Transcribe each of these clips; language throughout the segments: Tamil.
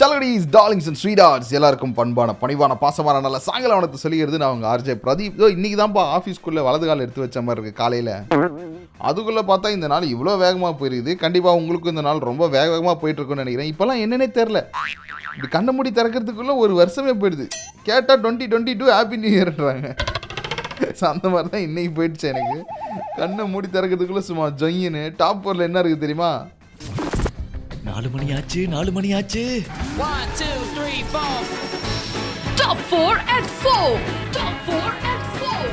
சலகடிஸ் டார்லிங்ஸ் அண்ட் ஸ்வீடார்ட்ஸ் எல்லாருக்கும் பண்பான பணிவான பாசமான நல்ல சாயங்காலத்தை சொல்லிக்கிறது. நான் அவங்க ஆர்ஜே பிரதீப். இதோ இன்னைக்கு தான்ப்பா ஆஃபீஸ்க்குள்ளே வலது கால் எடுத்து வச்ச மாதிரி இருக்கு காலையில். அதுக்குள்ளே பார்த்தா இந்த நாள் இவ்வளோ வேகமாக போயிருக்குது. கண்டிப்பாக உங்களுக்கும் இந்த நாள் ரொம்ப வேக வேகமாக போயிட்டுருக்குன்னு நினைக்கிறேன். இப்போல்லாம் என்னன்னே தெரில இப்படி கண்ண மூடி திறக்கிறதுக்குள்ளே ஒரு வருஷமே போயிடுது. கேட்டால் twenty twenty two happy new இயர்ன்றாங்க so அந்த மாதிரி தான் இன்னைக்கு போயிடுச்சு எனக்கு. கண்ணை மூடி திறக்கிறதுக்குள்ளே சும்மா ஜொயின்னு டாப் ஃபோரில் என்ன இருக்குது தெரியுமா? நாலு மணி ஆச்சு நாலு மணி ஆச்சு One, two, three, four. Top 4 at 4. Top 4 at 4.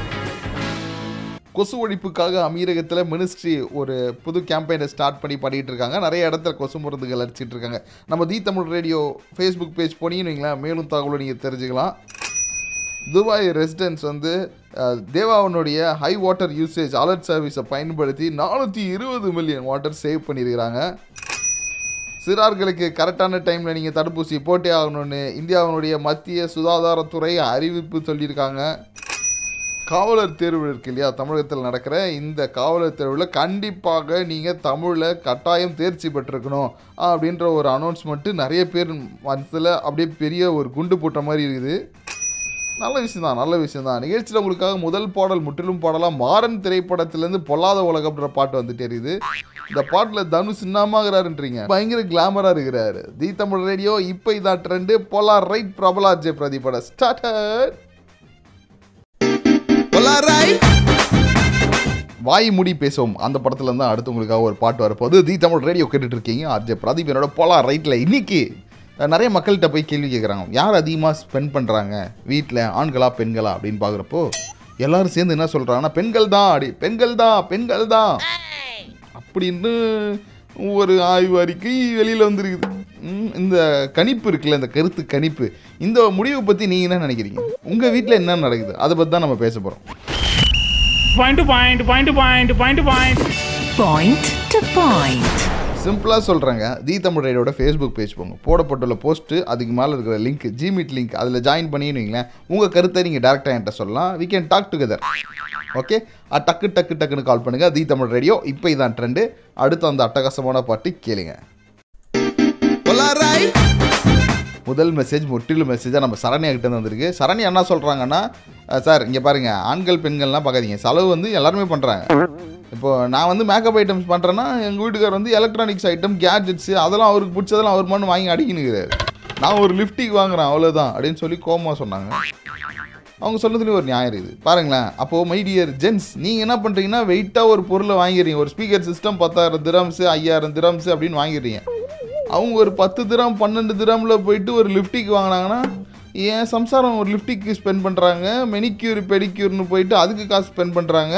கொசு ஒழிப்புக்காக அமீரகத்தில் மினிஸ்ட்ரி ஒரு புது கேம்பெயினை ஸ்டார்ட் பண்ணி பண்ணிட்டு இருக்காங்க நிறைய இடத்துல கொசு மருந்துகள் அடிச்சிட்டு இருக்காங்க நம்ம the Tamil radio Facebook page போனீங்கன்னு வைங்களேன் மேலும் தகவலை நீங்கள் தெரிஞ்சுக்கலாம் துபாய் ரெசிடென்ட்ஸ் வந்து தேவாவனுடைய ஹை வாட்டர் யூசேஜ் அலர்ட் சர்வீஸை பயன்படுத்தி நானூற்றி இருபது மில்லியன் வாட்டர் சேவ் பண்ணியிருக்கிறாங்க சிறார்களுக்கு கரெக்டான டைமில் நீங்கள் தடுப்பூசி போட்டே ஆகணும்னு இந்தியாவினுடைய மத்திய சுகாதாரத்துறை அறிவிப்பு சொல்லியிருக்காங்க. காவலர் தேர்வு இருக்கு இல்லையா? தமிழகத்தில் நடக்கிற இந்த காவலர் தேர்வில் கண்டிப்பாக நீங்கள் தமிழில் கட்டாயம் தேர்ச்சி பெற்றிருக்கணும் அப்படின்ற ஒரு அனௌன்ஸ்மெண்ட்டு நிறைய பேர் மனசில் அப்படியே பெரிய ஒரு குண்டு போட்ட மாதிரி இருக்குது. நல்ல விஷயம் தான் நல்ல விஷயம் தான் நிகழ்ச்சியில் உங்களுக்காக முதல் பாடல் முற்றிலும் பாடலாம். மாறன் திரைப்படத்திலேருந்து பொல்லாத உலகம்ன்ற பாட்டு வந்துட்டே இருக்குது இந்த பாட்டில் தனுஷ் சின்னமாகிறாருன்றீங்க பயங்கர கிளாமராக இருக்கிறாரு. தி தமிழ் ரேடியோ இப்போ இதான் ட்ரெண்டு பொலார் ரைட் பிரபலா ஜே பிரதீபோட ஸ்டார்டட் வாய் மூடி பேசுவோம். அந்த படத்துல இருந்து அடுத்து உங்களுக்காக ஒரு பாட்டு வரப்போகுது. தி தமிழ் ரேடியோ கேட்டுட்டு இருக்கீங்க. ஆர்ஜே பிரதீப் என்னோட போலா ரைட்டில் இன்னைக்கு நிறைய மக்கள்கிட்ட போய் கேள்வி கேட்குறாங்க யார் அதிகமாக ஸ்பெண்ட் பண்ணுறாங்க வீட்டில் ஆண்களா பெண்களா அப்படின்னு பார்க்குறப்போ எல்லாரும் சேர்ந்து என்ன சொல்கிறாங்கன்னா பெண்கள் தான் அப்படி பெண்கள் தான் பெண்கள் தான். அப்படின்னு ஒரு ஆய்வு அறிக்கை வெளியில் வந்துருக்குது. இந்த கணிப்பு இருக்குல்ல இந்த கருத்து கணிப்பு. இந்த முடிவை பற்றி நீங்கள் என்ன நினைக்கிறீங்க? உங்கள் வீட்டில் என்ன நடக்குது? அதை பற்றி தான் நம்ம பேச போகிறோம் to point, point to point, point to point. சிம்பிளாக சொல்கிறேங்க தி தமிழ் ரைடோட ஃபேஸ்புக் பேஜ் போங்க. போடப்பட்டுள்ள போஸ்ட்டு அதுக்கு மேலே இருக்கிற லிங்க் ஜிமீட் லிங்க் அதில் ஜாயின் பண்ணின்னு உங்கள் கருத்தை நீங்கள் டேரெக்டாக என்கிட்ட சொல்லலாம். We can talk together okay டக்கு டக்கு டக்குன்னு கால் பண்ணுங்கள் தி தமிழ் ரேடியோ இப்போ இதான் ட்ரெண்டு அடுத்து அந்த அட்டகாசமான பாட்டு கேளுங்க. முதல் மெசேஜ் முற்றிலும் மெசேஜாக நம்ம சரண்யா கிட்ட இருந்து வந்திருக்கு. சரண்யா என்ன சொல்கிறாங்கன்னா சார் இங்கே பாருங்கள் ஆண்கள் பெண்கள்லாம் பார்க்காதீங்க. செலவு வந்து எல்லாருமே பண்ணுறாங்க இப்போ நான் வந்து மேக்கப் ஐட்டம்ஸ் பண்ணுறேன்னா எங்கள் வீட்டுக்கார் வந்து எலக்ட்ரானிக்ஸ் ஐட்டம் கேட்ஜெட்ஸு அதெல்லாம் அவருக்கு பிடிச்சதெல்லாம் அவர் மண்ணு வாங்கி அடிக்கினுக்கிறாரு நான் ஒரு லிஃப்டிக் வாங்குறேன் அவ்வளோதான் அப்படின்னு சொல்லி கோமா சொன்னாங்க. அவங்க சொன்னதுலேயும் ஒரு நியாயம் இருக்குது. பாருங்களேன் அப்போது மை டியர் ஜென்ஸ் நீங்கள் என்ன பண்ணுறீங்கன்னா வெயிட்டாக ஒரு பொருளை வாங்கிடுறீங்க. ஒரு ஸ்பீக்கர் சிஸ்டம் பத்தாயிரம் திராம்ஸு ஐயாயிரம் திராம்ஸு அப்படின்னு வாங்கிடுறீங்க. அவங்க ஒரு பத்து திரம் பன்னெண்டு திரமில் போயிட்டு ஒரு லிஃப்டிக்கு வாங்கினாங்கன்னா ஏன் சம்சாரம் ஒரு லிஃப்டிக்கு ஸ்பெண்ட் பண்ணுறாங்க மெனிக்யூர் பெடிக்யூர்னு போயிட்டு அதுக்கு காசு ஸ்பெண்ட் பண்ணுறாங்க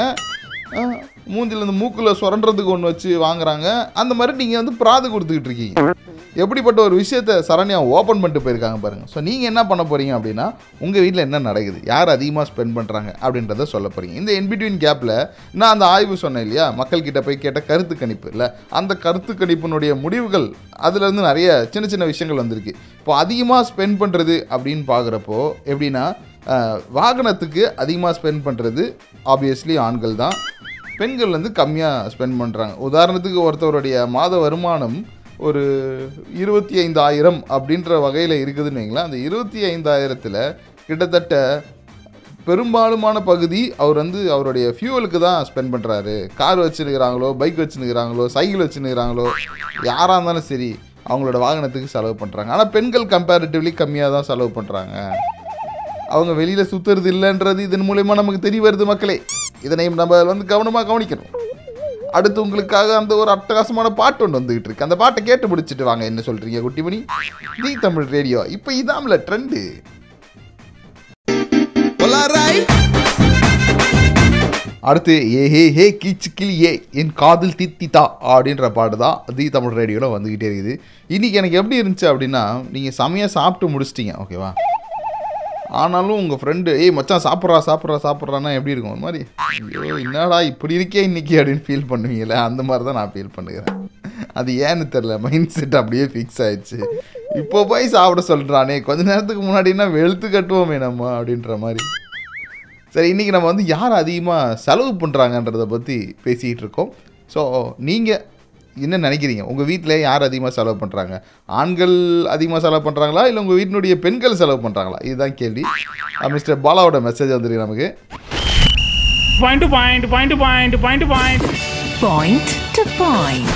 மூஞ்சில் இந்த மூக்கில் சுரண்டுறதுக்கு ஒன்று வச்சு வாங்குறாங்க. அந்த மாதிரி நீங்கள் வந்து பிராது கொடுத்துக்கிட்டு இருக்கீங்க. எப்படிப்பட்ட ஒரு விஷயத்த சரண்யா ஓப்பன் பண்ணிட்டு போயிருக்காங்க பாருங்கள் ஸோ நீங்கள் என்ன பண்ண போகிறீங்க அப்படின்னா உங்கள் வீட்டில் என்ன நடக்குது? யார் அதிகமாக ஸ்பெண்ட் பண்ணுறாங்க அப்படின்றத சொல்ல போகிறீங்க இந்த இன்பிட்வீன் கேப்பில் நான் அந்த ஆய்வு சொன்னேன் இல்லையா? மக்கள்கிட்ட போய் கேட்ட கருத்து கணிப்பு இல்லை. அந்த கருத்து கணிப்பினுடைய முடிவுகள் அதுலேருந்து நிறைய சின்ன சின்ன விஷயங்கள் வந்திருக்கு. இப்போ அதிகமாக ஸ்பெண்ட் பண்ணுறது அப்படின்னு பார்க்குறப்போ எப்படின்னா வாகனத்துக்கு அதிகமாக ஸ்பெண்ட் பண்ணுறது ஆப்வியஸ்லி ஆண்கள் தான். பெண்கள் வந்து கம்மியாக ஸ்பெண்ட் பண்ணுறாங்க உதாரணத்துக்கு ஒருத்தவருடைய மாத வருமானம் ஒரு இருபத்தி ஐந்தாயிரம் அப்படின்ற வகையில் இருக்குதுன்னு வைங்களேன். அந்த இருபத்தி ஐந்தாயிரத்தில் கிட்டத்தட்ட பெரும்பாலுமான பகுதி அவர் வந்து அவருடைய ஃபியூவலுக்கு தான் ஸ்பெண்ட் பண்ணுறாரு கார் வச்சுருக்கிறாங்களோ பைக் வச்சுருக்கிறாங்களோ சைக்கிள் வச்சுருக்கிறாங்களோ யாராக இருந்தாலும் சரி அவங்களோட வாகனத்துக்கு செலவு பண்ணுறாங்க ஆனால் பெண்கள் கம்பேரிட்டிவ்லி கம்மியாக தான் செலவு பண்ணுறாங்க அவங்க வெளியில் சுற்றுறது இல்லைன்றது இதன் மூலயமா நமக்கு தெரிய வருது மக்களே. இதனையும் நம்ம வந்து கவனமாக கவனிக்கணும். அடுத்து உங்களுக்காக அந்த ஒரு அட்டகாசமான பாட்டு ஒன்று வந்துகிட்டு இருக்கு. அந்த பாட்டை கேட்டு முடிச்சிட்டு வாங்க. என்ன சொல்றீங்க குட்டிமணி? தி தமிழ் ரேடியோ. இப்போ இதாம்ல ட்ரெண்டு அடுத்து ஏ ஹே ஹே கீச்சு கிளி ஏ என் காதில் தித்தித்தா அப்படின்ற பாட்டு தான் தி தமிழ் ரேடியோவில் வந்துக்கிட்டே இருக்குது. இன்றைக்கி எனக்கு எப்படி இருந்துச்சு அப்படின்னா நீங்கள் செமையாக சாப்பிட்டு முடிச்சிட்டீங்க. ஓகேவா ஆனாலும் உங்கள் ஃப்ரெண்டு ஏய் மச்சான் சாப்பிட்றா சாப்பிட்றா சாப்பிட்றான்னா எப்படி இருக்கும்? ஒரு மாதிரி ஐயோ என்னடா இப்படி இருக்கே இன்றைக்கி அப்படின்னு ஃபீல் பண்ணுவீங்களே அந்த மாதிரி தான் நான் ஃபீல் பண்ணுகிறேன். அது ஏன்னு தெரில மைண்ட் செட் அப்படியே ஃபிக்ஸ் ஆயிடுச்சு. இப்போ போய் சாப்பிட சொல்கிறானே கொஞ்ச நேரத்துக்கு முன்னாடினா வெளுத்து கட்டுவோமே நம்ம அப்படின்ற மாதிரி. சரி இன்றைக்கி நம்ம வந்து யார் அதிகமாக செலவு பண்ணுறாங்கன்றதை பற்றி பேசிகிட்டு இருக்கோம். ஸோ நீங்கள் என்ன நினைக்கிறீங்க? உங்கள் வீட்டில் யார் அதிகமாக செலவு பண்ணுறாங்க ஆண்கள் அதிகமாக செலவு பண்ணுறாங்களா இல்லை உங்கள் வீட்டினுடைய பெண்கள் செலவு பண்ணுறாங்களா இதுதான் கேள்வி. மிஸ்டர் பாலாவோட மெசேஜ் வந்துருக்கு நமக்கு. Point to point, point to point, point to point. Point to point.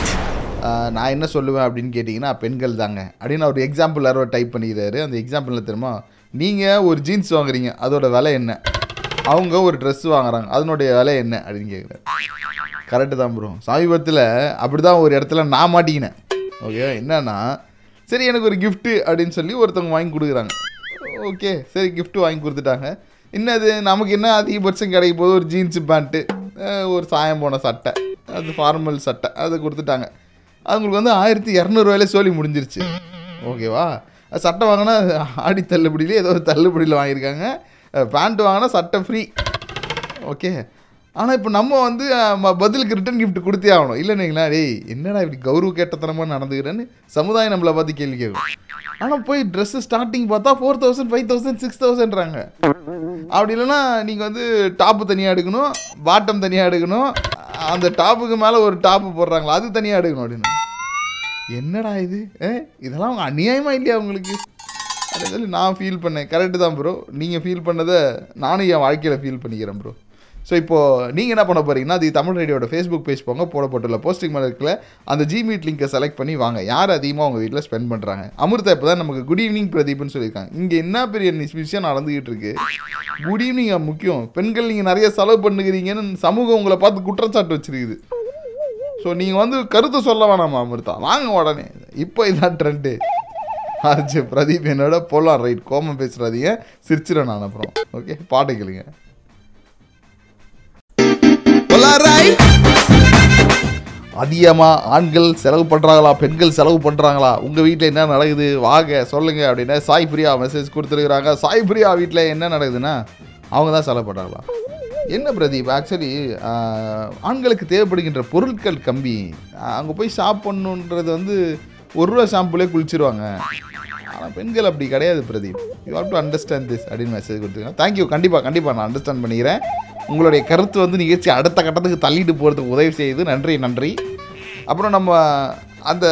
ஆஹ் நான் என்ன சொல்லுவேன் அப்படின்னு கேட்டிங்கன்னா பெண்கள் தாங்க. அப்படின்னு ஒரு எக்ஸாம்பிள் யாரோ டைப் பண்ணிக்கிறாரு. அந்த எக்ஸாம்பிளில் தெரியுமா? நீங்கள் ஒரு ஜீன்ஸ் வாங்குறீங்க. அதோட விலை என்ன? அவங்க ஒரு ட்ரெஸ் வாங்குறாங்க. அதனுடைய விலை என்ன? அப்படின்னு கேட்குறாரு கரெக்டு தான் ப்ரோ சமீபத்தில் அப்படி தான் ஒரு இடத்துல நான் மாட்டிக்கினேன். ஓகே என்னன்னா சரி எனக்கு ஒரு கிஃப்ட்டு அப்படின்னு சொல்லி ஒருத்தவங்க வாங்கி கொடுக்குறாங்க. ஓகே சரி கிஃப்ட்டு வாங்கி கொடுத்துட்டாங்க. என்னது நமக்கு என்ன அதிகபட்சம் கிடைக்க போகுது? ஒரு ஜீன்ஸு பேண்ட்டு ஒரு சாயம் போன சட்டை அது ஃபார்மல் சட்டை அதை கொடுத்துட்டாங்க. அவங்களுக்கு வந்து ஆயிரத்தி இரநூறுவாயில சோழி முடிஞ்சிருச்சு. ஓகேவா அது சட்டை வாங்கினா ஆடி தள்ளுபடியிலே ஏதோ ஒரு தள்ளுபடியில் வாங்கியிருக்காங்க. பேண்ட்டு வாங்கினா சட்டை ஃப்ரீ ஓகே ஆனால் இப்போ நம்ம வந்து ம- பதிலுக்கு ரிட்டன் கிஃப்ட் கொடுத்தே ஆகணும் இல்லைன்னீங்களா டேய் என்னடா இப்படி கௌரவ கேட்டத்தனமாக நடந்துக்கிறேன்னு சமுதாயம் நம்மளை பார்த்து கேள்வி கேட்கும். ஆனால் போய் ட்ரெஸ்ஸு ஸ்டார்டிங் பார்த்தா four thousand five thousand six தௌசண்ட்றாங்க அப்படி இல்லைன்னா நீங்கள் வந்து டாப்பு தனியாக எடுக்கணும் பாட்டம் தனியாக எடுக்கணும் அந்த டாப்புக்கு மேலே ஒரு டாப்பு போடுறாங்களா அது தனியாக எடுக்கணும் அப்படின்னு. என்னடா இது? ஏ இதெல்லாம் அவங்க அநியாயமாக இல்லையா உங்களுக்கு? அப்படின்னு சொல்லி நான் ஃபீல் பண்ணேன். கரெக்டு தான் ப்ரோ நீங்கள் ஃபீல் பண்ணதை நானும் என் வாழ்க்கையில் ஃபீல் பண்ணிக்கிறேன் ப்ரோ ஸோ இப்போது நீங்கள் என்ன பண்ண போகிறீங்கன்னா அது தமிழ் ரேடியோட ஃபேஸ்புக் பேஜ் போங்க போடப்பட்டுள்ள போஸ்டிங் மேலே அந்த ஜிமீட் லிங்கை செலக்ட் பண்ணி வாங்க. யார் அதிகமாக உங்கள் வீட்டில் ஸ்பெண்ட் பண்ணுறாங்க அமிர்தா இப்போ தான் நமக்கு குட் ஈவினிங் பிரதீப்னு சொல்லியிருக்காங்க. இங்கே என்ன பெரிய நிஸ் விஷயம் நடந்துக்கிட்டு இருக்கு? குட் ஈவினிங் முக்கியம். பெண்கள் நீங்கள் நிறைய செலவு பண்ணுகிறீங்கன்னு சமூகம் உங்களை பார்த்து குற்றச்சாட்டு வச்சிருக்குது. ஸோ நீங்கள் வந்து கருத்து சொல்ல வேணாமா அமிர்தா? வாங்க உடனே. இப்போ இதான் ட்ரெண்டு ஆச்சு பிரதீப் என்னோட போலாம் ரைட் கோமம் பேசுகிறாதீங்க சிரிச்சிடணும் நான் அப்புறம். ஓகே பாட்டு கேளுங்க. அதிகமாக ஆண்கள் செலவு பண்ணுறாங்களா பெண்கள் செலவு பண்ணுறாங்களா உங்கள் வீட்டில் என்ன நடக்குது? வாங்க சொல்லுங்கள் அப்படின்னு சாய் பிரியா மெசேஜ் கொடுத்துருக்குறாங்க. சாய் பிரியா வீட்டில் என்ன நடக்குதுன்னா அவங்க தான் செலவு பண்ணுறாங்களா என்ன பிரதீப்? ஆக்சுவலி ஆண்களுக்கு தேவைப்படுகின்ற பொருட்கள் கம்மி. அங்கே போய் ஷாப் பண்ணுன்றது வந்து ஒரு ரூபா ஷாம்புலே குளிச்சிருவாங்க. ஆனால் பெண்கள் அப்படி கிடையாது Pradeep. You have to understand this அப்படின்னு மெசேஜ் கொடுத்துருக்கேன் தேங்க்யூ கண்டிப்பாக கண்டிப்பாக நான் அண்டர்ஸ்டாண்ட் பண்ணிக்கிறேன். உங்களுடைய கருத்து வந்து நிகழ்ச்சி அடுத்த கட்டத்துக்கு தள்ளிட்டு போகிறதுக்கு உதவி செய்யுது நன்றி நன்றி. அப்புறம் நம்ம அந்த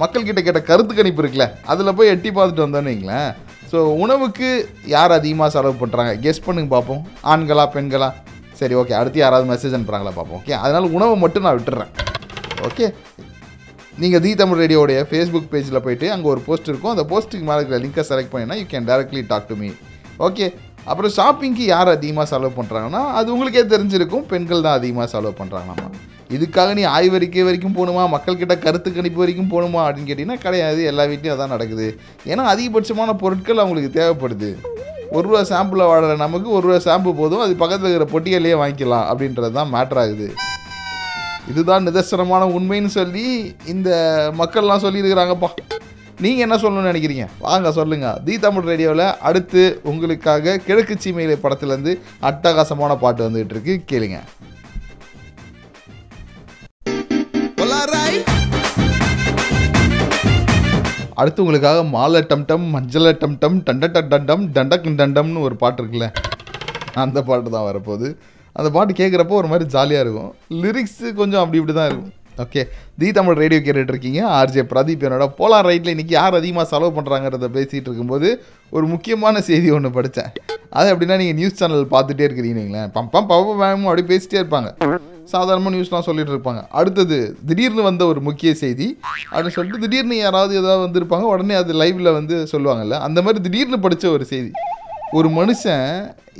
மக்கள்கிட்ட கேட்ட கருத்து கணிப்பு இருக்குல்ல அதில் போய் எட்டி பார்த்துட்டு வந்தோன்னு வைங்களேன். ஸோ உணவுக்கு யார் அதிகமாக செலவு பண்ணுறாங்க கெஸ் பண்ணுங்க பார்ப்போம் ஆண்களா பெண்களா? சரி ஓகே அடுத்து யாராவது மெசேஜ் அனுப்புகிறாங்களா பார்ப்போம் ஓகே அதனால் உணவை மட்டும் நான் விட்டுறேன். ஓகே நீங்கள் தி தமிழ் ரேடியோடைய ஃபேஸ்புக் பேஜில் போயிட்டு அங்கே ஒரு போஸ்ட் இருக்கும். அந்த போஸ்ட்டுக்கு மேலே இருக்கிற லிங்கை செலக்ட் பண்ணினா you can directly talk to me okay அப்புறம் ஷாப்பிங்க்கு யார் அதிகமாக செலவு பண்ணுறாங்கன்னா அது உங்களுக்கே தெரிஞ்சிருக்கும். பெண்கள் தான் அதிகமாக செலவு பண்ணுறாங்களாமா இதுக்காக நீ ஆய்வறிக்கை வரைக்கும் போகணுமா? மக்கள்கிட்ட கருத்து கணிப்பு வரைக்கும் போகணுமா? அப்படின்னு கேட்டிங்கன்னா கிடையாது. எல்லா வீட்லேயும் அதான் நடக்குது. ஏன்னா அதிகபட்சமான பொருட்கள் அவங்களுக்கு தேவைப்படுது. ஒரு ரூபா ஷாம்பில் வாடுற நமக்கு ஒரு ரூபா ஷாம்பு போதும். அது பக்கத்தில் இருக்கிற பொட்டியிலேயே வாங்கிக்கலாம் அப்படின்றது தான் மேட்ரு ஆகுது. இதுதான் நிதர்சனமான உண்மைன்னு சொல்லி இந்த மக்கள்லாம் சொல்லியிருக்கிறாங்கப்பா. நீங்கள் என்ன சொல்லணும்னு நினைக்கிறீங்க? வாங்க சொல்லுங்க. தி தமிழ் ரேடியோவில் அடுத்து உங்களுக்காக கிழக்கு சீமையிலை படத்துலேருந்து அட்டகாசமான பாட்டு வந்துகிட்டு இருக்கு. கேளுங்க. அடுத்து உங்களுக்காக மாலை டம் டம் மஞ்சள டம் டம் டண்ட டம் டம் டண்டக் டண்டம்னு ஒரு பாட்டு இருக்குல்ல. அந்த பாட்டு தான் வரப்போகுது. அந்த பாட்டு கேட்குறப்போ ஒரு மாதிரி ஜாலியாக இருக்கும். லிரிக்ஸு கொஞ்சம் அப்படி இப்படி தான் இருக்கும். ஓகே தி தமிழ் ரேடியோ கேட்டுட்டு இருக்கீங்க ஆர்ஜே பிரதீப் என்னோட போலார் ரைட்டில் இன்றைக்கி யார் அதிகமாக செலவு பண்ணுறாங்கிறத பேசிகிட்டு இருக்கும்போது ஒரு முக்கியமான செய்தி ஒன்று படித்தேன் அது அப்படின்னா நீங்கள் நியூஸ் சேனல் பார்த்துட்டே இருக்கிறீங்களேன் வைங்களேன். பம் பம் பம் பம் அப்படி பேசிட்டே இருப்பாங்க. சாதாரணமாக நியூஸ்லாம் சொல்லிட்டு இருப்பாங்க. அடுத்தது திடீர்னு வந்த ஒரு முக்கிய செய்தி. அப்படின்னு சொல்லிட்டு திடீர்னு யாராவது ஏதாவது வந்திருப்பாங்க. உடனே அது லைவில் வந்து சொல்லுவாங்கல்ல. அந்த மாதிரி திடீர்னு படித்த ஒரு செய்தி. ஒரு மனுஷன்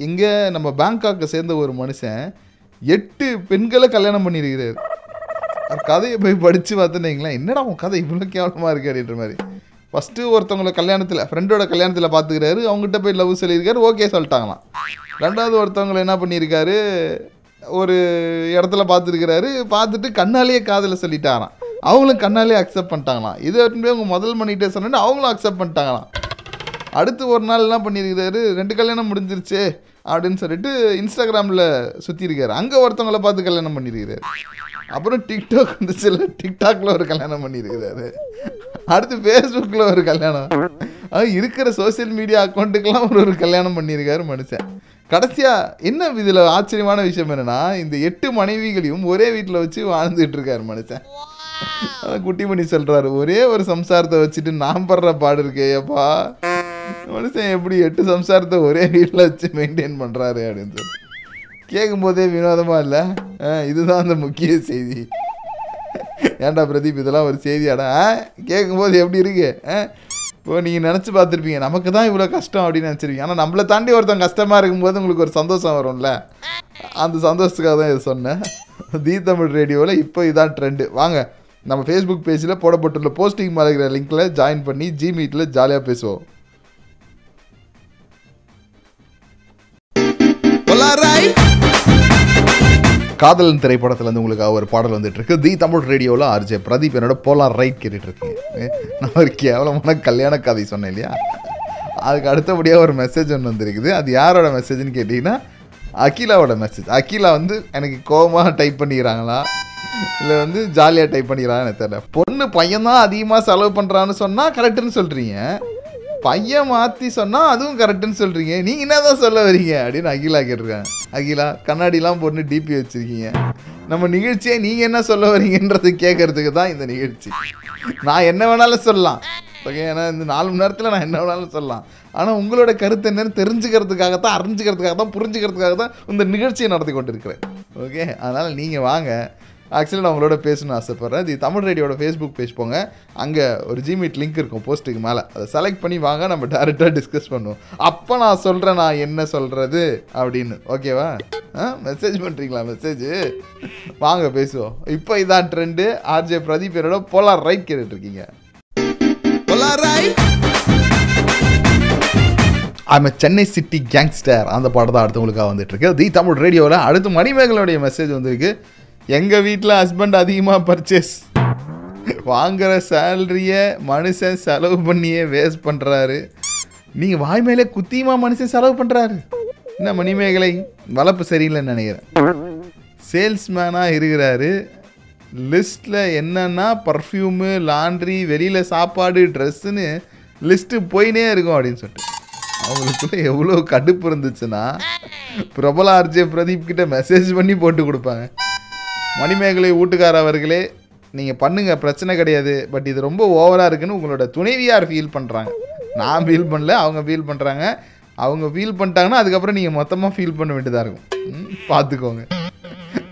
இங்கே நம்ம பேங்காக்கை சேர்ந்த ஒரு மனுஷன் எட்டு பெண்களை கல்யாணம் பண்ணியிருக்கிறார். கதையை போய் படித்து பார்த்துனீங்களேன் என்னடா உன் கதை இவ்வளோ கேவலமாக இருக்கு அப்படின்ற மாதிரி. ஃபஸ்ட்டு ஒருத்தவங்களை கல்யாணத்தில் ஃப்ரெண்டோட கல்யாணத்தில் பார்த்துக்கிறாரு அவங்ககிட்ட போய் லவ் சொல்லியிருக்காரு ஓகே சொல்லிட்டாங்களாம். ரெண்டாவது ஒருத்தவங்களை என்ன பண்ணியிருக்காரு ஒரு இடத்துல பார்த்துருக்கிறாரு பார்த்துட்டு கண்ணாலேயே காதில் சொல்லிட்டாராம் அவங்களும் கண்ணாலே அக்செப்ட் பண்ணிட்டாங்களாம். இது போய் அவங்க முதல் பண்ணிட்டே சொன்னேன்னு அவங்களும் அக்செப்ட் பண்ணிட்டாங்களாம். அடுத்து ஒரு நாள் என்ன பண்ணியிருக்கிறாரு ரெண்டு கல்யாணம் முடிஞ்சிருச்சு அப்படின்னு சொல்லிட்டு இன்ஸ்டாகிராமில் சுற்றிருக்காரு அங்கே ஒருத்தவங்கள பார்த்து கல்யாணம் பண்ணியிருக்கிறாரு. அப்புறம் டிக்டாக் வந்துச்சுல டிக்டாக்ல ஒரு கல்யாணம் பண்ணியிருக்கிறாரு. அடுத்து ஃபேஸ்புக்கில் ஒரு கல்யாணம். இருக்கிற சோஷியல் மீடியா அக்கௌண்ட்டுக்கெல்லாம் ஒரு ஒரு கல்யாணம் பண்ணியிருக்காரு மனுஷன். கடைசியாக என்ன இதில் ஆச்சரியமான விஷயம் என்னன்னா இந்த எட்டு மனைவிகளையும் ஒரே வீட்டில் வச்சு வாழ்ந்துட்டு இருக்காரு மனுஷன். அதான் குட்டிமணி சொல்கிறாரு ஒரே ஒரு சம்சாரத்தை வச்சுட்டு நான் படுற பாடு இருக்கே அப்பா. மனுஷன் எப்படி எட்டு சம்சாரத்தை ஒரே வீட்டில் வச்சு மெயின்டைன் பண்ணுறாரு அப்படின்னு சொல்லி. கேட்கும்போதே வினோதமாக இல்லை? இதுதான் அந்த முக்கிய செய்தி. ஏன்டா பிரதீப் இதெல்லாம் ஒரு செய்தியாடா? ஆ? கேட்கும்போது எப்படி இருக்கு? ஆ? இப்போ நீங்கள் நினச்சி பார்த்துருப்பீங்க நமக்கு தான் இவ்வளோ கஷ்டம் அப்படின்னு நினச்சிருப்பீங்க. ஆனால் நம்மளை தாண்டி ஒருத்தன் கஷ்டமாக இருக்கும்போது உங்களுக்கு ஒரு சந்தோஷம் வரும்ல? அந்த சந்தோஷத்துக்காக தான் இதை சொன்னேன். தி தமிழ் ரேடியோவில் இப்போ இதான் ட்ரெண்டு வாங்க நம்ம ஃபேஸ்புக் பேஜில் போடப்பட்டுள்ள போஸ்டிங் மேலே லிங்க்கில் ஜாயின் பண்ணி ஜி மீட்டில் ஜாலியாக பேசுவோம். காதலன் திரைப்படத்துலேருந்து உங்களுக்கு ஒரு பாடல் வந்துட்டுருக்கு. தி தமிழ் ரேடியோவில் ஆர்ஜே பிரதீப் என்னோட போலார் ரைட் கேட்டுட்டு நான் ஒரு கேவலமான கல்யாண கதை சொன்னேன் இல்லையா? அதுக்கு அடுத்தபடியாக ஒரு மெசேஜ் ஒன்று வந்திருக்குது. அது யாரோட மெசேஜ்னு கேட்டிங்கன்னா அகிலாவோட மெசேஜ் அகிலா வந்து எனக்கு கோபமாக டைப் பண்ணிக்கிறாங்களா? இல்லை வந்து ஜாலியாக டைப் பண்ணிக்கிறாங்கன்னு தெரியல. பொண்ணு பையன் தான் அதிகமாக செலவு பண்ணுறான்னு சொன்னால் கரெக்டுன்னு சொல்கிறீங்க பையன் மாற்றி சொன்னால் அதுவும் கரெக்டுன்னு சொல்கிறீங்க நீங்கள் என்ன தான் சொல்ல வரீங்க? அப்படின்னு அகிலா கேட்டிருக்காங்க. அகிலா கண்ணாடிலாம் போட்டு டிபி வச்சுருக்கீங்க. நம்ம நிகழ்ச்சியை நீங்கள் என்ன சொல்ல வரீங்கன்றது கேட்கறதுக்கு தான் இந்த நிகழ்ச்சி. நான் என்ன வேணாலும் சொல்லலாம். ஓகே ஏன்னா இந்த நாலு மணி நேரத்தில் நான் என்ன வேணாலும் சொல்லலாம். ஆனால் உங்களோட கருத்து என்னன்னு தெரிஞ்சுக்கிறதுக்காக தான் அறிஞ்சுக்கிறதுக்காக தான் புரிஞ்சுக்கிறதுக்காக தான் இந்த நிகழ்ச்சியை நடத்தி கொண்டு இருக்கிறேன் ஓகே அதனால் நீங்கள் வாங்க. ஆக்சுவலி நான் உங்களோட பேசணும்னு ஆசைப்பட்றேன். இது தமிழ் ரேடியோட ஃபேஸ்புக் பேஜ் போங்க. அங்கே ஒரு ஜிமீட் லிங்க் இருக்கும் போஸ்ட்டுக்கு மேலே. அதை செலக்ட் பண்ணி வாங்க நம்ம டேரெக்டாக டிஸ்கஸ் பண்ணுவோம். அப்போ நான் சொல்கிறேன் நான் என்ன சொல்கிறது அப்படின்னு. ஓகேவா மெசேஜ் பண்ணுறீங்களா மெசேஜ் வாங்க பேசுவோம். இப்போ இதான் ட்ரெண்டு ஆர்ஜே பிரதீப் என்னோட போலார் ரைட் கேட்டுட்ருக்கீங்க. ஐம் சென்னை சிட்டி கேங்ஸ்டர் அந்த பாடம் தான் அடுத்தவங்களுக்காக வந்துட்டு இருக்கு தி தமிழ் ரேடியோவில் அடுத்து மணிமேகலோடைய மெசேஜ் வந்திருக்கு. எங்கள் வீட்டில் ஹஸ்பண்ட் அதிகமாக பர்ச்சேஸ் வாங்குகிற சேலரியை மனுஷன் செலவு பண்ணியே வேஸ்ட் பண்ணுறாரு நீங்கள் வாய் மேலே குத்தியுமா மனுஷன் செலவு பண்ணுறாரு என்ன மணிமேகலை? வளர்ப்பு சரியில்லைன்னு நினைக்கிறேன். சேல்ஸ்மேனாக இருக்கிறாரு. லிஸ்ட்டில் என்னென்னா பர்ஃப்யூமு லாண்ட்ரி வெளியில் சாப்பாடு ட்ரெஸ்ஸுன்னு லிஸ்ட்டு போயினே இருக்கும் அப்படின்னு சொல்லிட்டு. அவங்களுக்குள்ள எவ்வளோ கடுப்பு இருந்துச்சுன்னா பிரபல ஆர்ஜே பிரதீப் கிட்ட மெசேஜ் பண்ணி போட்டு கொடுப்பாங்க. மணிமேகலை வீட்டுக்கார அவர்களே நீங்கள் பண்ணுங்கள் பிரச்சனை கிடையாது. பட் இது ரொம்ப ஓவராக இருக்குன்னு உங்களோட துணைவியார் ஃபீல் பண்ணுறாங்க நான் ஃபீல் பண்ணல அவங்க ஃபீல் பண்ணுறாங்க அவங்க ஃபீல் பண்ணிட்டாங்கன்னா அதுக்கப்புறம் நீங்கள் மொத்தமாக ஃபீல் பண்ண வேண்டியதாக இருக்கும். ம், பார்த்துக்கோங்க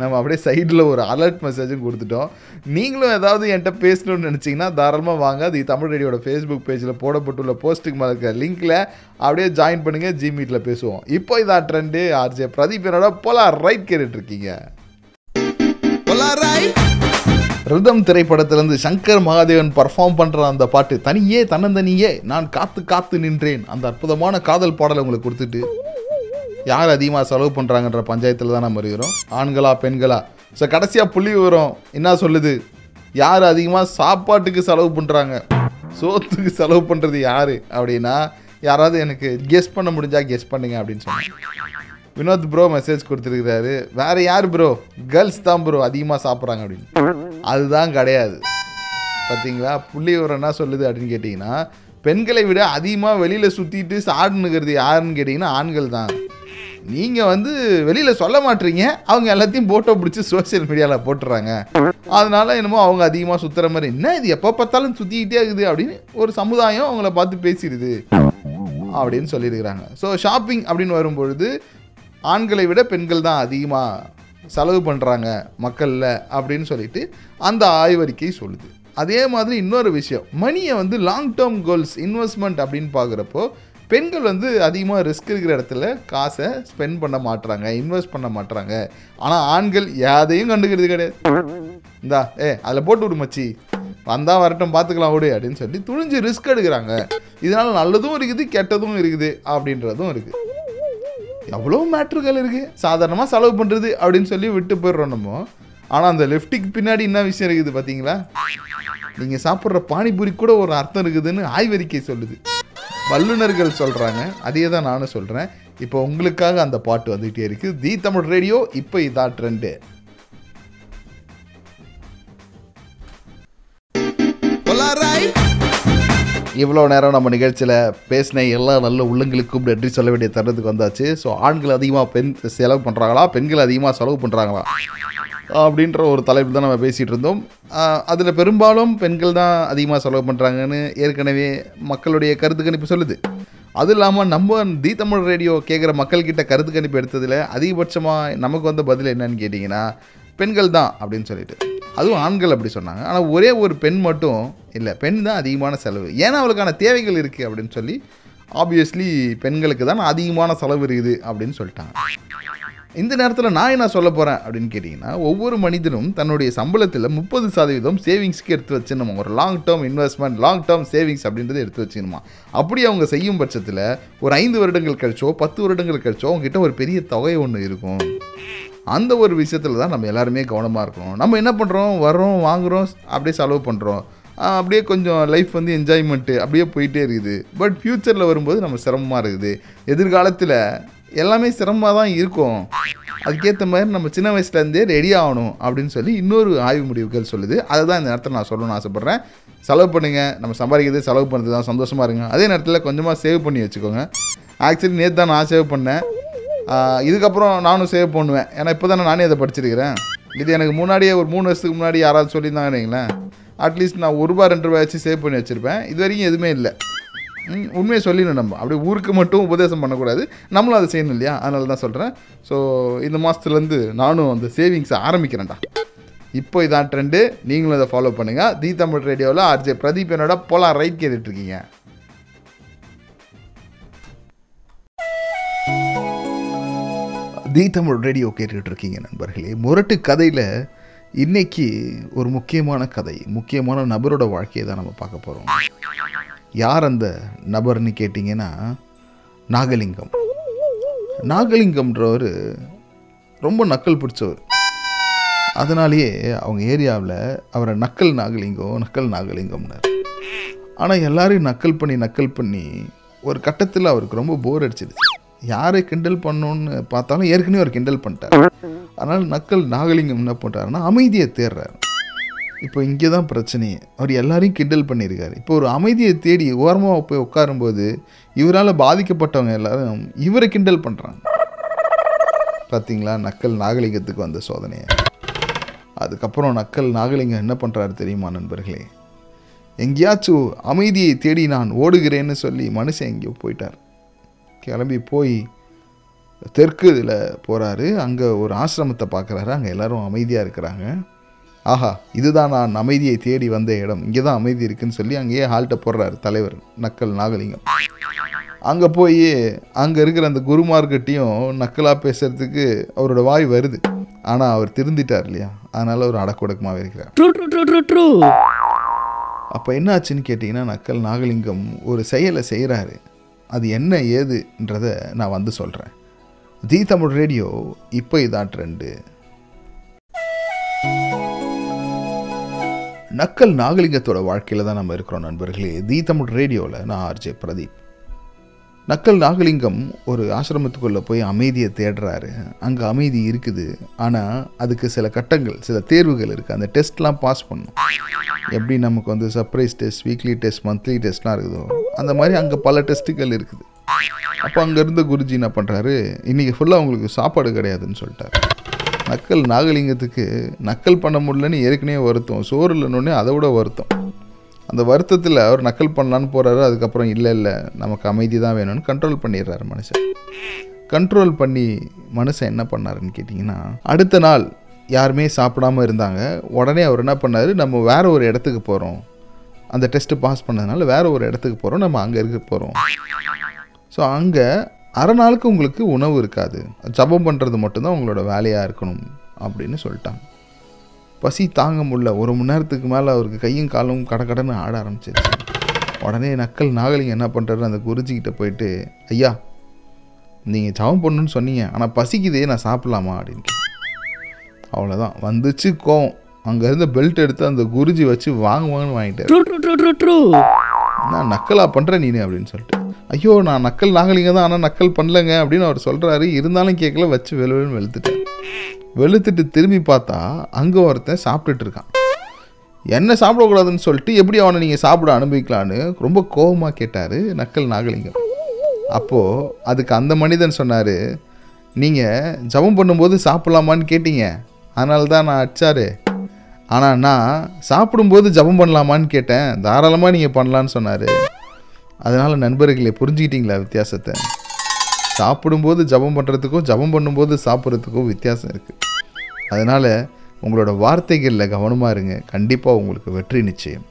நம்ம அப்படியே சைடில் ஒரு அலர்ட் மெசேஜும் கொடுத்துட்டோம். நீங்களும் ஏதாவது என்கிட்ட பேசணும்னு நினச்சிங்கன்னா தாராளமாக வாங்க. அது தமிழ் ரேடியோட ஃபேஸ்புக் பேஜில் போடப்பட்டுள்ள போஸ்ட்டுக்கு மேலே இருக்கிற லிங்க்கில் அப்படியே ஜாயின் பண்ணுங்கள் ஜி மீட்டில் பேசுவோம். இப்போ இதான் ட்ரெண்டு ஆர்ஜே. பிரதீப் என்னோட போலார் ரைட் கேட்டுட்ருக்கீங்க ரிதம் திரைப்படத்திலிருந்து சங்கர் மகாதேவன் பர்ஃபார்ம் பண்ணுற அந்த பாட்டு தனியே தன்னந்தனியே நான் காத்து காத்து நின்றேன். அந்த அற்புதமான காதல் பாடலை உங்களுக்கு கொடுத்துட்டு யார் அதிகமாக செலவு பண்ணுறாங்கன்ற பஞ்சாயத்தில் தான் நம்ம இருக்கிறோம். ஆண்களா பெண்களா? ஸோ கடைசியாக புள்ளி விவரம் என்ன சொல்லுது? யார் அதிகமாக சாப்பாட்டுக்கு செலவு பண்ணுறாங்க சோத்துக்கு செலவு பண்ணுறது யார் அப்படின்னா யாராவது எனக்கு கெஸ் பண்ண முடிஞ்சால் கெஸ் பண்ணுங்க அப்படின்னு சொன்னாங்க. வினோத் ப்ரோ மெசேஜ் கொடுத்துருக்கிறாரு. வேற யார் ப்ரோ கேர்ள்ஸ் தான் ப்ரோ அதிகமாக சாப்பிட்றாங்க அப்படின்னு. அதுதான் கிடையாது. பார்த்தீங்களா புள்ளி விவரம் என்ன சொல்லுது அப்படின்னு கேட்டிங்கன்னா பெண்களை விட அதிகமாக வெளியில் சுற்றிட்டு சாடுனுங்கிறது யாருன்னு கேட்டிங்கன்னா ஆண்கள் தான். நீங்கள் வந்து வெளியில் சொல்ல மாட்டீங்க. அவங்க எல்லாத்தையும் ஃபோட்டோ பிடிச்சி சோஷியல் மீடியாவில் போட்டுறாங்க. அதனால என்னமோ அவங்க அதிகமாக சுற்றுற மாதிரி. என்ன இது? எப்போ பார்த்தாலும் சுற்றிக்கிட்டே இருக்குது அப்படின்னு ஒரு சமுதாயம் அவங்கள பார்த்து பேசிடுது. அப்படின்னு சொல்லியிருக்கிறாங்க. ஸோ ஷாப்பிங் அப்படின்னு வரும்பொழுது ஆண்களை விட பெண்கள் தான் அதிகமாக செலவு பண்ணுறாங்க மக்களில் அப்படின்னு சொல்லிட்டு அந்த ஆய்வறிக்கை சொல்லுது. அதே மாதிரி இன்னொரு விஷயம் மணியை வந்து லாங் டேர்ம் கோல்ஸ் இன்வெஸ்ட்மெண்ட் அப்படின்னு பார்க்குறப்போ பெண்கள் வந்து அதிகமாக ரிஸ்க் இருக்கிற இடத்துல காசை ஸ்பெண்ட் பண்ண மாட்டுறாங்க இன்வெஸ்ட் பண்ண மாட்றாங்க. ஆனால் ஆண்கள் யாதையும் கண்டுக்கிறது கிடையாது. இந்தா ஏ அதில் போட்டு விடு மச்சி. வந்தால் வரட்டும் பார்த்துக்கலாம் விடு அப்படின்னு சொல்லி துணிஞ்சு ரிஸ்க் எடுக்கிறாங்க. இதனால் நல்லதும் இருக்குது கெட்டதும் இருக்குது அப்படின்றதும் இருக்குது. எவ்வளோ மேட்ருகள் இருக்குது சாதாரணமாக செலவு பண்ணுறது அப்படின்னு சொல்லி விட்டு போயிடுறோம் நம்ம. ஆனால் அந்த லெஃப்ட்டுக்கு பின்னாடி என்ன விஷயம் இருக்குது பார்த்தீங்களா நீங்கள் சாப்பிட்ற பானிபூரி கூட ஒரு அர்த்தம் இருக்குதுன்னு ஆய்வறிக்கை சொல்லுது. வல்லுநர்கள் சொல்கிறாங்க அதே தான் நானும் சொல்கிறேன் இப்போ உங்களுக்காக அந்த பாட்டு வந்துகிட்டே இருக்குது தி தமிழ் ரேடியோ இப்போ இதான் ட்ரெண்டு இவ்வளோ நேரம் நம்ம நிகழ்ச்சியில் பேசின எல்லா நல்ல உள்ளங்களுக்கும் நன்றி சொல்ல வேண்டிய தருணத்துக்கு வந்தாச்சு. ஸோ ஆண்கள் அதிகமாக பெண் செலவு பண்ணுறாங்களா பெண்கள் அதிகமாக செலவு பண்ணுறாங்களா அப்படின்ற ஒரு தலைப்பு தான் நம்ம பேசிகிட்டு இருந்தோம். அதில் பெரும்பாலும் பெண்கள் தான் அதிகமாக செலவு பண்ணுறாங்கன்னு ஏற்கனவே மக்களுடைய கருத்து கணிப்பு சொல்லுது. அது இல்லாமல் நம்ம தி தமிழ் ரேடியோ கேட்குற மக்கள்கிட்ட கருத்து கணிப்பு எடுத்ததில் அதிகபட்சமாக நமக்கு வந்த பதில் என்னன்னு கேட்டிங்கன்னா பெண்கள் தான் அப்படின்னு சொல்லிட்டு. அதுவும் ஆண்கள் அப்படி சொன்னாங்க. ஆனால் ஒரே ஒரு பெண் மட்டும் இல்லை பெண் தான் அதிகமான செலவு. ஏன்னா அவளுக்கான தேவைகள் இருக்குது அப்படின்னு சொல்லி ஆப்வியஸ்லி பெண்களுக்கு தான் அதிகமான செலவு இருக்குது அப்படின்னு சொல்லிட்டாங்க. இந்த நேரத்தில் நான் என்ன சொல்ல போகிறேன் அப்படின்னு கேட்டிங்கன்னா ஒவ்வொரு மனிதனும் தன்னுடைய சம்பளத்தில் முப்பது சதவீதம் சேவிங்ஸ்க்கு எடுத்து வச்சுக்கணுமா ஒரு long term investment long term savings அப்படின்றத எடுத்து வச்சுக்கணுமா அப்படி அவங்க செய்யும் பட்சத்தில் ஒரு ஐந்து வருடங்கள் கழிச்சோ பத்து வருடங்கள் கழிச்சோ அவங்ககிட்ட ஒரு பெரிய தொகை ஒன்று இருக்கும். அந்த ஒரு விஷயத்தில் தான் நம்ம எல்லாருமே கவனமாக இருக்கணும். நம்ம என்ன பண்ணுறோம் வர்றோம் வாங்குகிறோம் அப்படியே செலவு பண்ணுறோம் அப்படியே கொஞ்சம் லைஃப் வந்து என்ஜாய்மெண்ட்டு அப்படியே போயிட்டே இருக்குது. பட் ஃப்யூச்சரில் வரும்போது நம்ம சிரமமாக இருக்குது. எதிர்காலத்தில் எல்லாமே சிரமமாக தான் இருக்கும். அதுக்கேற்ற மாதிரி நம்ம சின்ன வயசுலேருந்தே ரெடி ஆகணும் அப்படின்னு சொல்லி இன்னொரு ஆய்வு முடிவுகள் சொல்லுது. அதை தான் இந்த நேரத்தில் நான் சொல்லணும்னு ஆசைப்பட்றேன். செலவு பண்ணுங்கள் நம்ம சம்பாதிக்கிறது செலவு பண்ணுறது தான் சந்தோஷமாக இருங்க. அதே நேரத்தில் கொஞ்சமாக சேவ் பண்ணி வச்சுக்கோங்க. ஆக்சுவலி நேற்று தான் நான் சேவ் பண்ணேன். இதுக்கப்புறம் நானும் சேவ் பண்ணுவேன். ஏன்னா இப்போ தானே நானே அதை படிச்சிருக்கிறேன். இது எனக்கு முன்னாடியே ஒரு மூணு வருஷத்துக்கு முன்னாடி யாராவது சொல்லியிருந்தாங்கன்னு அட்லீஸ்ட் நான் ஒரு ரூபா ரெண்டு ரூபாய் வச்சு சேவ் பண்ணி வச்சுருப்பேன். இது வரைக்கும் எதுவுமே இல்லை. உண்மையை சொல்லிடணும் நம்ம. அப்படியே ஊருக்கு மட்டும் உபதேசம் பண்ணக்கூடாது. நம்மளும் அதை செய்யணும் இல்லையா? அதனால தான் சொல்கிறேன் ஸோ இந்த மாதத்துலேருந்து நானும் அந்த சேவிங்ஸை ஆரம்பிக்கிறேன்டா. இப்போ இதான் ட்ரெண்டு நீங்களும் அதை ஃபாலோ பண்ணுங்கள் தி தமிழ் ரேடியோவில் ஆர்ஜே பிரதீப் என்னோட போலாம் ரைட் கேட்டுட்ருக்கீங்க தி தமிழ் ரேடியோ கேட்டுட்டு இருக்கீங்க நண்பர்களே. முரட்டு கதையில் இன்னைக்கு ஒரு முக்கியமான கதை முக்கியமான நபரோட வாழ்க்கையை தான் நம்ம பார்க்க போகிறோம் யார் அந்த நபர்னு கேட்டிங்கன்னா நாகலிங்கம். நாகலிங்கம்ன்றவர் ரொம்ப நக்கல் பிடிச்சவர். அதனாலேயே அவங்க ஏரியாவில் அவரை நக்கல் நாகலிங்கம் நக்கல் நாகலிங்கம்னார். ஆனால் எல்லாரையும் நக்கல் பண்ணி நக்கல் பண்ணி ஒரு கட்டத்தில் அவருக்கு ரொம்ப போர் அடிச்சிடுச்சு யாரை கிண்டல் பண்ணணும்னு பார்த்தாலும் ஏற்கனவே அவர் கிண்டல் பண்ணிட்டார். அதனால் நக்கல் நாகலிங்கம் என்ன பண்ணுறாருன்னா அமைதியை தேடுறாரு. இப்போ இங்கே தான் பிரச்சனையே. அவர் எல்லாரையும் கிண்டல் பண்ணியிருக்காரு. இப்போ ஒரு அமைதியை தேடி ஓரமாக போய் உட்காரும்போது இவரால் பாதிக்கப்பட்டவங்க எல்லாரும் இவரை கிண்டல் பண்ணுறாங்க பார்த்தீங்களா? நக்கல் நாகலிங்கத்துக்கு வந்த சோதனையை. அதுக்கப்புறம் நக்கல் நாகலிங்கம் என்ன பண்ணுறாரு தெரியுமா நண்பர்களே? எங்கேயாச்சும் அமைதியை தேடி நான் ஓடுகிறேன்னு சொல்லி மனுஷன் எங்கேயோ போயிட்டார். கிளம்பி போய் தெற்கு இதில் போகிறாரு அங்கே ஒரு ஆசிரமத்தை பார்க்குறாரு. அங்கே எல்லாரும் அமைதியாக இருக்கிறாங்க. ஆஹா இதுதான் நான் அமைதியை தேடி வந்த இடம். இங்கே தான் அமைதி இருக்குன்னு சொல்லி அங்கேயே ஹால்ட்டை போடுறாரு தலைவர் நக்கல் நாகலிங்கம். அங்கே போய் அங்கே இருக்கிற அந்த குருமார்கிட்டையும் நக்கலாக பேசுறதுக்கு அவரோட வாய் வருது. ஆனால் அவர் திருந்திட்டார் இல்லையா? அதனால் அவர் அடக்குடக்கமாகவே இருக்கிறார். அப்போ என்ன ஆச்சுன்னு கேட்டிங்கன்னா நக்கல் நாகலிங்கம் ஒரு செயலை செய்கிறாரு. அது என்ன ஏதுன்றதை நான் வந்து சொல்கிறேன் தி தமிழ் ரேடியோ இப்போ இதான் ட்ரெண்டு நக்கல் நாகலிங்கத்தோட வாழ்க்கையில் தான் நம்ம இருக்கிறோம் நண்பர்களே. தி தமிழ் ரேடியோவில் நான் ஆர்ஜே பிரதீப். நக்கல் நாகலிங்கம் ஒரு ஆசிரமத்துக்குள்ளே போய் அமைதியை தேடுறாரு. அங்கே அமைதி இருக்குது. ஆனால் அதுக்கு சில கட்டங்கள் சில தேர்வுகள் இருக்குது அந்த டெஸ்ட்லாம் பாஸ் பண்ணும். எப்படி நமக்கு வந்து surprise test weekly test monthly டெஸ்ட்லாம் இருக்குதோ அந்த மாதிரி அங்கே பல டெஸ்ட்டுகள் இருக்குது. அப்போ அங்கே இருந்த குருஜி என்ன பண்ணுறாரு இன்றைக்கி ஃபுல்லாக உங்களுக்கு சாப்பாடு கிடையாதுன்னு சொல்லிட்டாரு. நக்கல் நாகலிங்கத்துக்கு நக்கல் பண்ண முடியலன்னு ஏற்கனவே வருத்தம். சோறு இல்லைன்னொன்னே அதை விட வருத்தம். அந்த வருத்தத்தில் அவர் நக்கல் பண்ணலான்னு போகிறாரு அதுக்கப்புறம் இல்லை இல்லை நமக்கு அமைதி தான் வேணும்னு கண்ட்ரோல் பண்ணிடுறாரு மனுஷன். கண்ட்ரோல் பண்ணி மனுஷன் என்ன பண்ணாருன்னு கேட்டிங்கன்னா அடுத்த நாள் யாருமே சாப்பிடாம இருந்தாங்க. உடனே அவர் என்ன பண்ணார் நம்ம வேறு ஒரு இடத்துக்கு போகிறோம் அந்த டெஸ்ட்டு பாஸ் பண்ணதுனால வேறு ஒரு இடத்துக்கு போகிறோம் நம்ம அங்கே இருக்க போகிறோம் ஸோ அங்கே அரை நாளுக்கு உங்களுக்கு உணவு இருக்காது. ஜபம் பண்ணுறது மட்டும்தான் உங்களோட வேலையாக இருக்கணும் அப்படின்னு சொல்லிட்டாங்க. பசி தாங்க முடியல. ஒரு மணி நேரத்துக்கு மேலே அவருக்கு கையும் காலும் கடகடன்னு ஆட ஆரம்பிச்சிருச்சு. உடனே நக்கல் நாகலிங்கம் என்ன பண்ணுறாரு அந்த குருஜிக்கிட்ட போயிட்டு ஐயா நீங்கள் ஜபம் பண்ணணும்னு சொன்னீங்க. ஆனால் பசிக்குதே நான் சாப்பிட்லாமா? அப்படின்னு. அவ்வளோதான் வந்துச்சு கோவம். அங்கே இருந்த பெல்ட் எடுத்து அந்த குருஜி வச்சு வாங்க வாங்கன்னு வாங்கிட்டாரு. True true true true. True நான் நக்கலா பண்ணுறேன் நீனு? அப்படின்னு சொல்லிட்டு. ஐயோ நான் நக்கல் நாகலிங்க தான் ஆனால் நக்கல் பண்ணலங்க. அப்படின்னு அவர் சொல்கிறாரு இருந்தாலும் கேட்கல வச்சு வெளுவெளுன்னு வெளுத்துட்டேன் வெளுத்துட்டு திரும்பி பார்த்தா அங்கே ஒருத்தன் சாப்பிட்டுட்டு இருக்கான். என்ன சாப்பிடக்கூடாதுன்னு சொல்லிட்டு எப்படி அவனை நீங்கள் சாப்பிட அனுபவிக்கலான்னு ரொம்ப கோபமாக கேட்டார் நக்கல் நாகலிங்கம். அப்போது அதுக்கு அந்த மனிதன் சொன்னார் நீங்கள் ஜபம் பண்ணும்போது சாப்பிட்லாமான்னு கேட்டீங்க. அதனால தான் நான் அடிச்சாரு. ஆனால் நான் சாப்பிடும்போது ஜபம் பண்ணலாமான்னு கேட்டேன். தாராளமாக நீங்கள் பண்ணலான்னு சொன்னார். அதனால் நண்பர்களே புரிஞ்சுக்கிட்டீங்களா வித்தியாசத்தை? சாப்பிடும்போது ஜபம் பண்ணுறதுக்கும் ஜபம் பண்ணும்போது சாப்பிட்றதுக்கும் வித்தியாசம் இருக்குது அதனால் உங்களோட வார்த்தைகளில் கவனமாக இருங்க. கண்டிப்பாக உங்களுக்கு வெற்றி நிச்சயம்.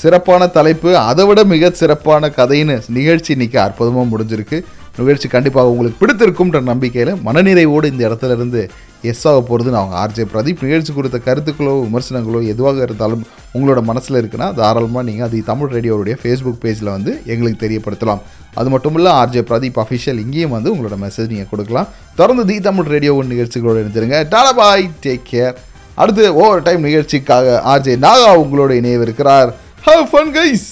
சிறப்பான தலைப்பு அதை விட மிக சிறப்பான கதைன்னு நிகழ்ச்சி இன்றைக்கி அற்புதமாக முடிஞ்சிருக்கு. நிகழ்ச்சி கண்டிப்பாக உங்களுக்கு பிடித்திருக்கும்ன்ற நம்பிக்கையில் மனநிறைவோடு இந்த இடத்துல இருந்து எஸ் ஆக போகிறதுன்னு அவங்க ஆர்ஜே பிரதீப் நிகழ்ச்சி குறித்த கருத்துக்களோ விமர்சனங்களோ எதுவாக இருந்தாலும் உங்களோட மனசில் இருக்குன்னா தாராளமாக நீங்கள் அது தமிழ் ரேடியோவுடைய ஃபேஸ்புக் பேஜில் வந்து எங்களுக்கு தெரியப்படுத்தலாம். அது மட்டும் இல்லை ஆர்ஜே பிரதீப் அஃபிஷியல் இங்கேயும் வந்து உங்களோட மெசேஜ் நீங்கள் கொடுக்கலாம். தொடர்ந்து தி தமிழ் ரேடியோ நிகழ்ச்சிகளோடு இணைஞ்சிருங்க டாடா பாய் டேக் கேர் அடுத்து ஓவர் டைம் நிகழ்ச்சிக்காக ஆர்ஜே நாகா உங்களோட இணையவிருக்கிறார். Have fun guys